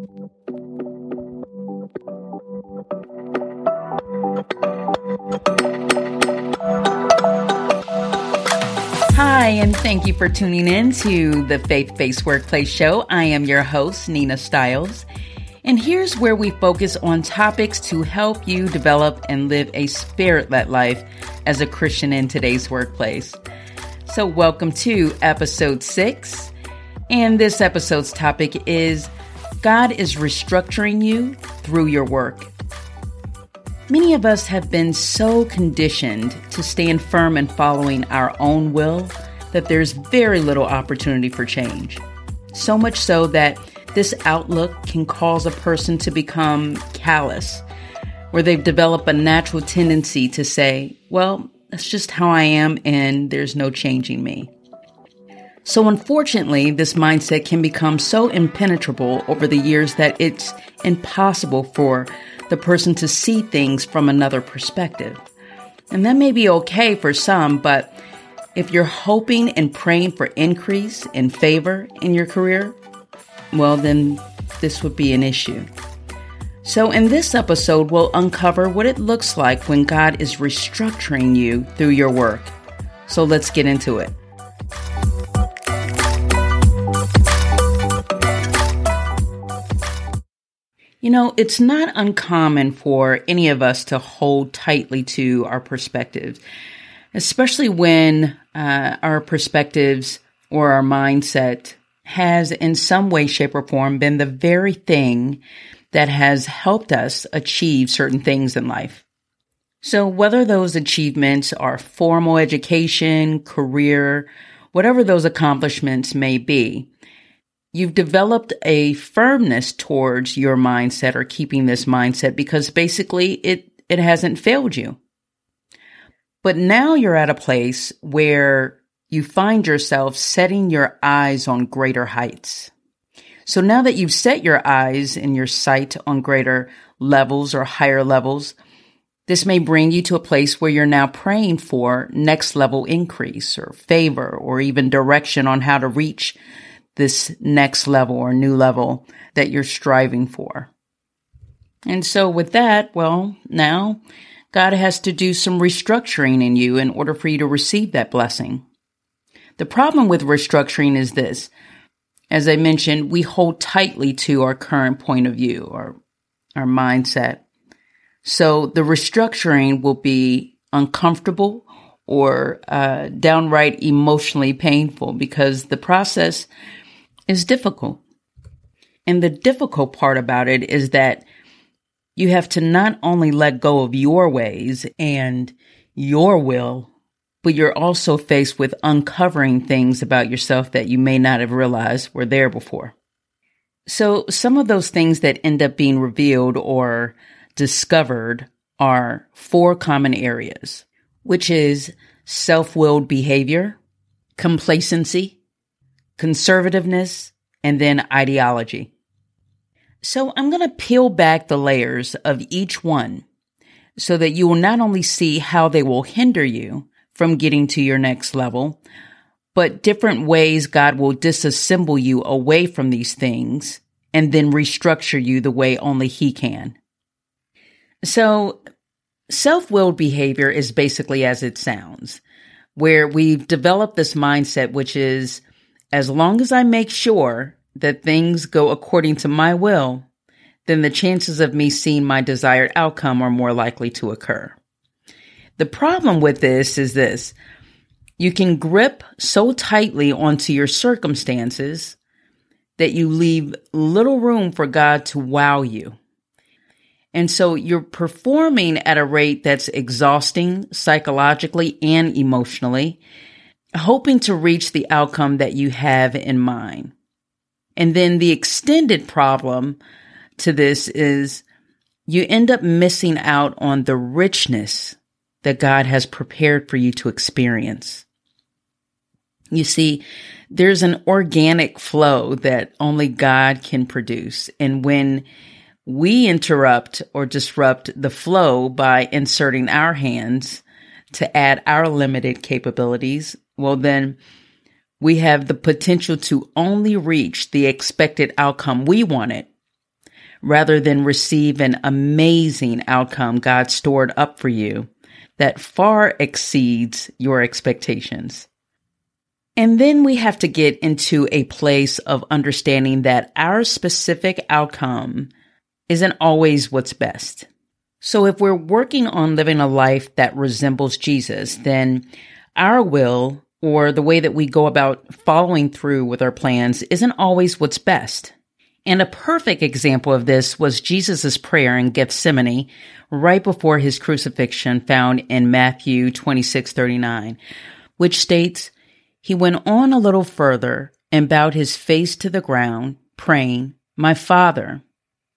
Hi, and thank you for tuning in to the Faith Based Workplace Show. I am your host, Nina Stiles. And here's where we focus on topics to help you develop and live a spirit led life as a Christian in today's workplace. So, welcome to episode six. And this episode's topic is God is restructuring you through your work. Many of us have been so conditioned to stand firm in following our own will that there's very little opportunity for change. So much so that this outlook can cause a person to become callous, where they've developed a natural tendency to say, well, that's just how I am and there's no changing me. So, unfortunately, this mindset can become so impenetrable over the years that it's impossible for the person to see things from another perspective. And that may be okay for some, but if you're hoping and praying for increase in favor in your career, well, then this would be an issue. So, in this episode, we'll uncover what it looks like when God is restructuring you through your work. So, let's get into it. You know, it's not uncommon for any of us to hold tightly to our perspectives, especially when uh, our perspectives or our mindset has, in some way, shape, or form, been the very thing that has helped us achieve certain things in life. So, whether those achievements are formal education, career, whatever those accomplishments may be, you've developed a firmness towards your mindset or keeping this mindset because basically it, it hasn't failed you. But now you're at a place where you find yourself setting your eyes on greater heights. So now that you've set your eyes and your sight on greater levels or higher levels, this may bring you to a place where you're now praying for next level increase or favor or even direction on how to reach this next level or new level that you're striving for. And so with that, well, now God has to do some restructuring in you in order for you to receive that blessing. The problem with restructuring is this. As I mentioned, we hold tightly to our current point of view or our mindset. So the restructuring will be uncomfortable or uh, downright emotionally painful because the process is difficult. And the difficult part about it is that you have to not only let go of your ways and your will, but you're also faced with uncovering things about yourself that you may not have realized were there before. So some of those things that end up being revealed or discovered are four common areas, which is self-willed behavior, complacency, conservativeness, and then ideology. So I'm going to peel back the layers of each one so that you will not only see how they will hinder you from getting to your next level, but different ways God will disassemble you away from these things and then restructure you the way only He can. So self-willed behavior is basically as it sounds, where we've developed this mindset, which is as long as I make sure that things go according to my will, then the chances of me seeing my desired outcome are more likely to occur. The problem with this is this. You can grip so tightly onto your circumstances that you leave little room for God to wow you. And so you're performing at a rate that's exhausting psychologically and emotionally hoping to reach the outcome that you have in mind. And then the extended problem to this is you end up missing out on the richness that God has prepared for you to experience. You see, there's an organic flow that only God can produce. And when we interrupt or disrupt the flow by inserting our hands to add our limited capabilities, well, then we have the potential to only reach the expected outcome we wanted rather than receive an amazing outcome God stored up for you that far exceeds your expectations. And then we have to get into a place of understanding that our specific outcome isn't always what's best. So if we're working on living a life that resembles Jesus, then our will or the way that we go about following through with our plans isn't always what's best. And a perfect example of this was Jesus' prayer in Gethsemane right before his crucifixion found in Matthew 26, 39, which states, He went on a little further and bowed his face to the ground, praying, My Father,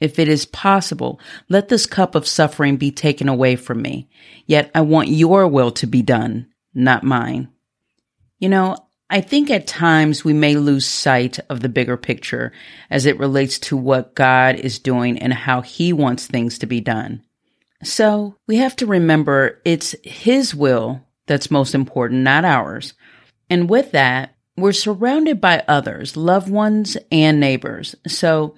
if it is possible, let this cup of suffering be taken away from me. Yet I want your will to be done, not mine. You know, I think at times we may lose sight of the bigger picture as it relates to what God is doing and how He wants things to be done. So we have to remember it's His will that's most important, not ours. And with that, we're surrounded by others, loved ones and neighbors. So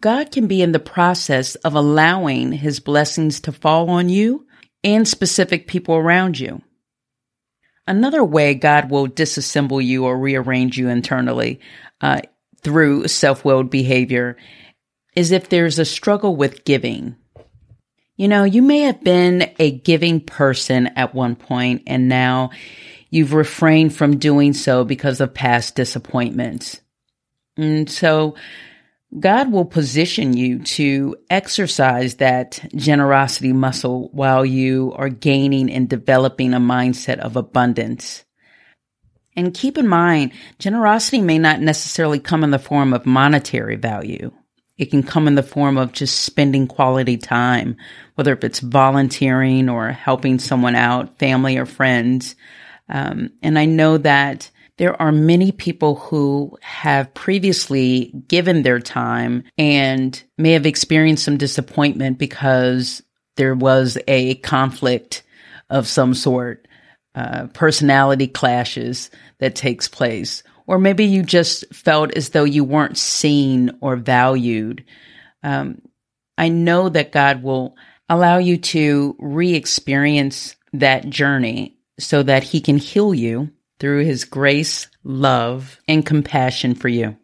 God can be in the process of allowing His blessings to fall on you and specific people around you. Another way God will disassemble you or rearrange you internally uh, through self willed behavior is if there's a struggle with giving. You know, you may have been a giving person at one point and now you've refrained from doing so because of past disappointments. And so God will position you to exercise that generosity muscle while you are gaining and developing a mindset of abundance. And keep in mind, generosity may not necessarily come in the form of monetary value. It can come in the form of just spending quality time, whether if it's volunteering or helping someone out, family or friends. Um, and I know that there are many people who have previously given their time and may have experienced some disappointment because there was a conflict of some sort, uh, personality clashes that takes place. Or maybe you just felt as though you weren't seen or valued. Um, I know that God will allow you to re experience that journey so that He can heal you through his grace, love, and compassion for you.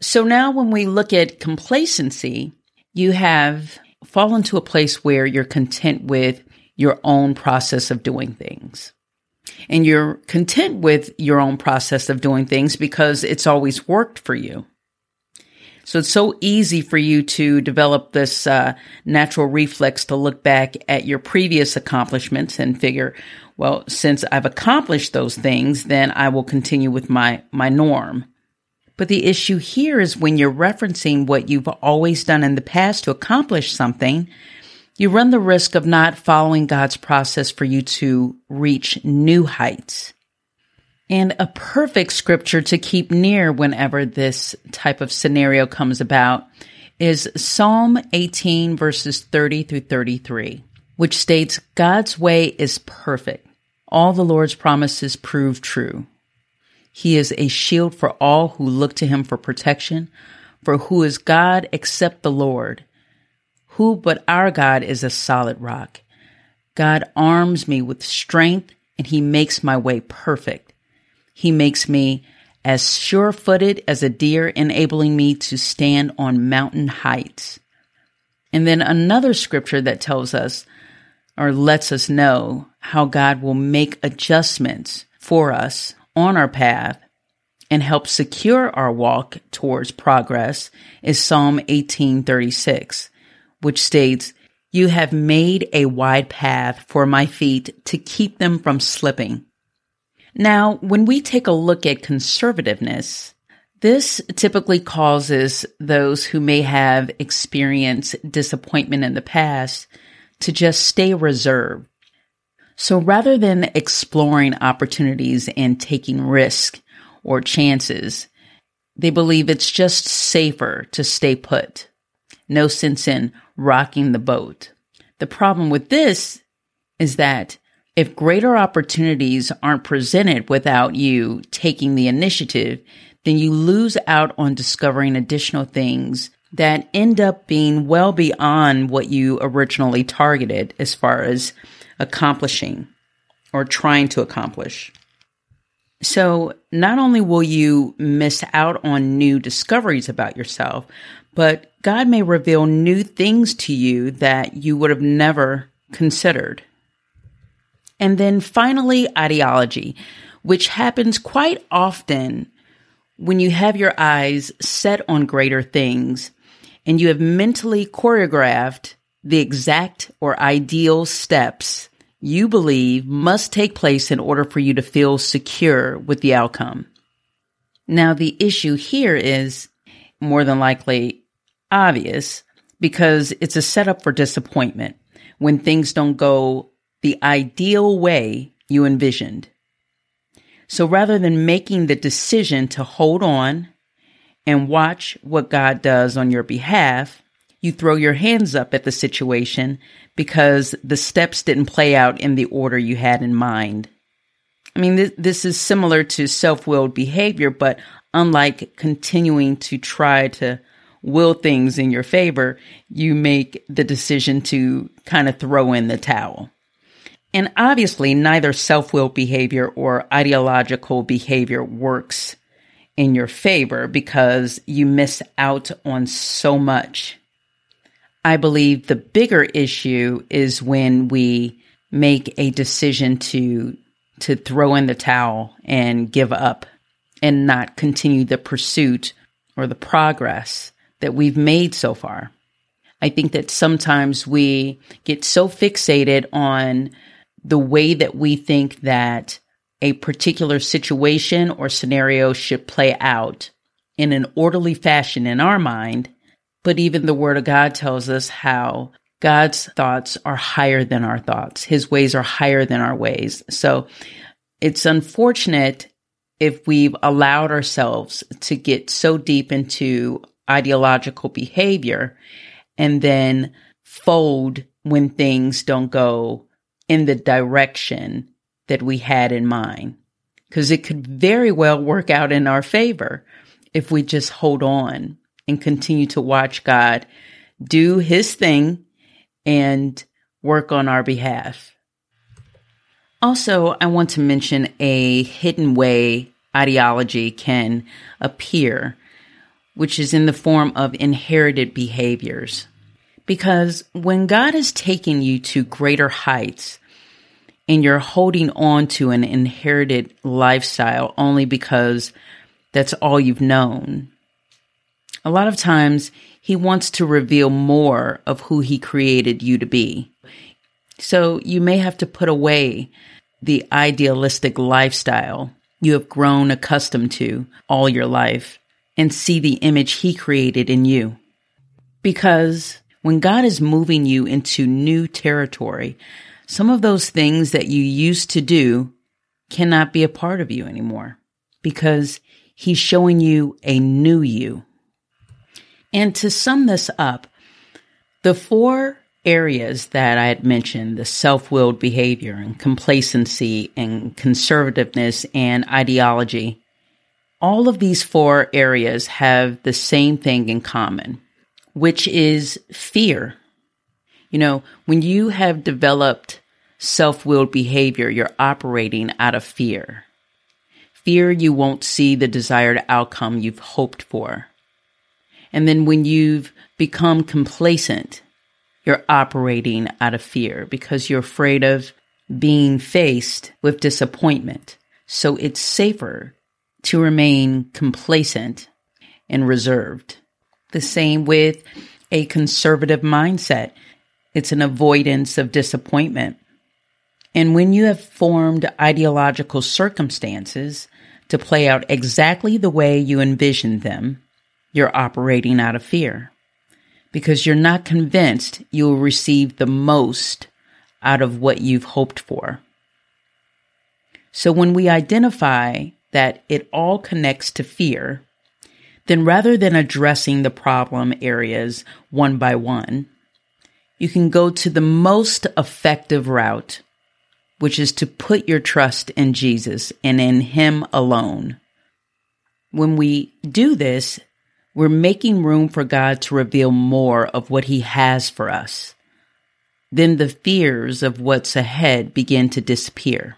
So now when we look at complacency, you have fallen to a place where you're content with your own process of doing things. And you're content with your own process of doing things because it's always worked for you. So it's so easy for you to develop this uh, natural reflex to look back at your previous accomplishments and figure, well, since I've accomplished those things, then I will continue with my, my norm. But the issue here is when you're referencing what you've always done in the past to accomplish something, you run the risk of not following God's process for you to reach new heights. And a perfect scripture to keep near whenever this type of scenario comes about is Psalm 18 verses 30 through 33 which states God's way is perfect. All the Lord's promises prove true. He is a shield for all who look to him for protection. For who is God except the Lord? Who but our God is a solid rock? God arms me with strength and he makes my way perfect. He makes me as sure footed as a deer, enabling me to stand on mountain heights. And then another scripture that tells us or lets us know how God will make adjustments for us on our path and help secure our walk towards progress is Psalm 1836, which states, You have made a wide path for my feet to keep them from slipping. Now, when we take a look at conservativeness, this typically causes those who may have experienced disappointment in the past to just stay reserved. So rather than exploring opportunities and taking risk or chances, they believe it's just safer to stay put. No sense in rocking the boat. The problem with this is that if greater opportunities aren't presented without you taking the initiative, then you lose out on discovering additional things that end up being well beyond what you originally targeted as far as accomplishing or trying to accomplish. So, not only will you miss out on new discoveries about yourself, but God may reveal new things to you that you would have never considered. And then finally, ideology, which happens quite often when you have your eyes set on greater things and you have mentally choreographed the exact or ideal steps you believe must take place in order for you to feel secure with the outcome. Now, the issue here is more than likely obvious because it's a setup for disappointment when things don't go the ideal way you envisioned. So rather than making the decision to hold on and watch what God does on your behalf, you throw your hands up at the situation because the steps didn't play out in the order you had in mind. I mean, th- this is similar to self willed behavior, but unlike continuing to try to will things in your favor, you make the decision to kind of throw in the towel. And obviously, neither self willed behavior or ideological behavior works in your favor because you miss out on so much. I believe the bigger issue is when we make a decision to to throw in the towel and give up and not continue the pursuit or the progress that we've made so far. I think that sometimes we get so fixated on the way that we think that a particular situation or scenario should play out in an orderly fashion in our mind. But even the word of God tells us how God's thoughts are higher than our thoughts. His ways are higher than our ways. So it's unfortunate if we've allowed ourselves to get so deep into ideological behavior and then fold when things don't go in the direction that we had in mind. Because it could very well work out in our favor if we just hold on and continue to watch God do his thing and work on our behalf. Also, I want to mention a hidden way ideology can appear, which is in the form of inherited behaviors. Because when God is taking you to greater heights, and you're holding on to an inherited lifestyle only because that's all you've known. A lot of times he wants to reveal more of who he created you to be. So you may have to put away the idealistic lifestyle you have grown accustomed to all your life and see the image he created in you. Because when God is moving you into new territory, some of those things that you used to do cannot be a part of you anymore because he's showing you a new you. And to sum this up, the four areas that I had mentioned the self willed behavior and complacency and conservativeness and ideology all of these four areas have the same thing in common, which is fear. You know, when you have developed self willed behavior, you're operating out of fear. Fear you won't see the desired outcome you've hoped for. And then when you've become complacent, you're operating out of fear because you're afraid of being faced with disappointment. So it's safer to remain complacent and reserved. The same with a conservative mindset. It's an avoidance of disappointment. And when you have formed ideological circumstances to play out exactly the way you envisioned them, you're operating out of fear because you're not convinced you will receive the most out of what you've hoped for. So when we identify that it all connects to fear, then rather than addressing the problem areas one by one, you can go to the most effective route which is to put your trust in Jesus and in Him alone. When we do this, we're making room for God to reveal more of what He has for us. Then the fears of what's ahead begin to disappear.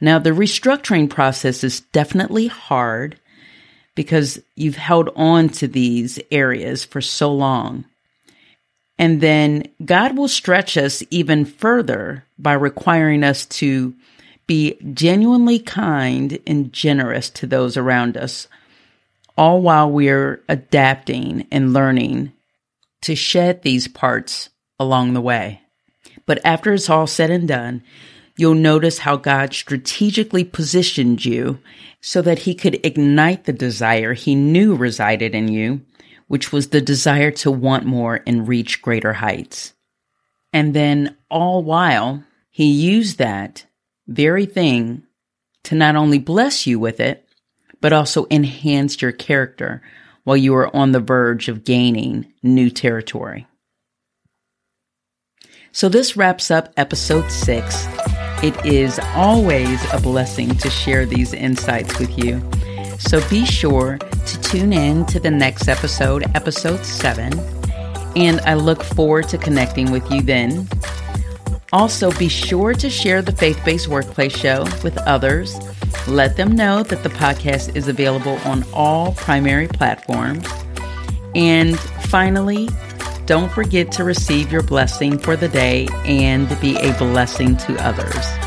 Now, the restructuring process is definitely hard because you've held on to these areas for so long. And then God will stretch us even further by requiring us to be genuinely kind and generous to those around us, all while we're adapting and learning to shed these parts along the way. But after it's all said and done, you'll notice how God strategically positioned you so that he could ignite the desire he knew resided in you, which was the desire to want more and reach greater heights. And then all while he used that very thing to not only bless you with it, but also enhance your character while you are on the verge of gaining new territory. So this wraps up episode six. It is always a blessing to share these insights with you. So be sure to tune in to the next episode, episode seven, and I look forward to connecting with you then. Also, be sure to share the Faith Based Workplace Show with others. Let them know that the podcast is available on all primary platforms. And finally, don't forget to receive your blessing for the day and be a blessing to others.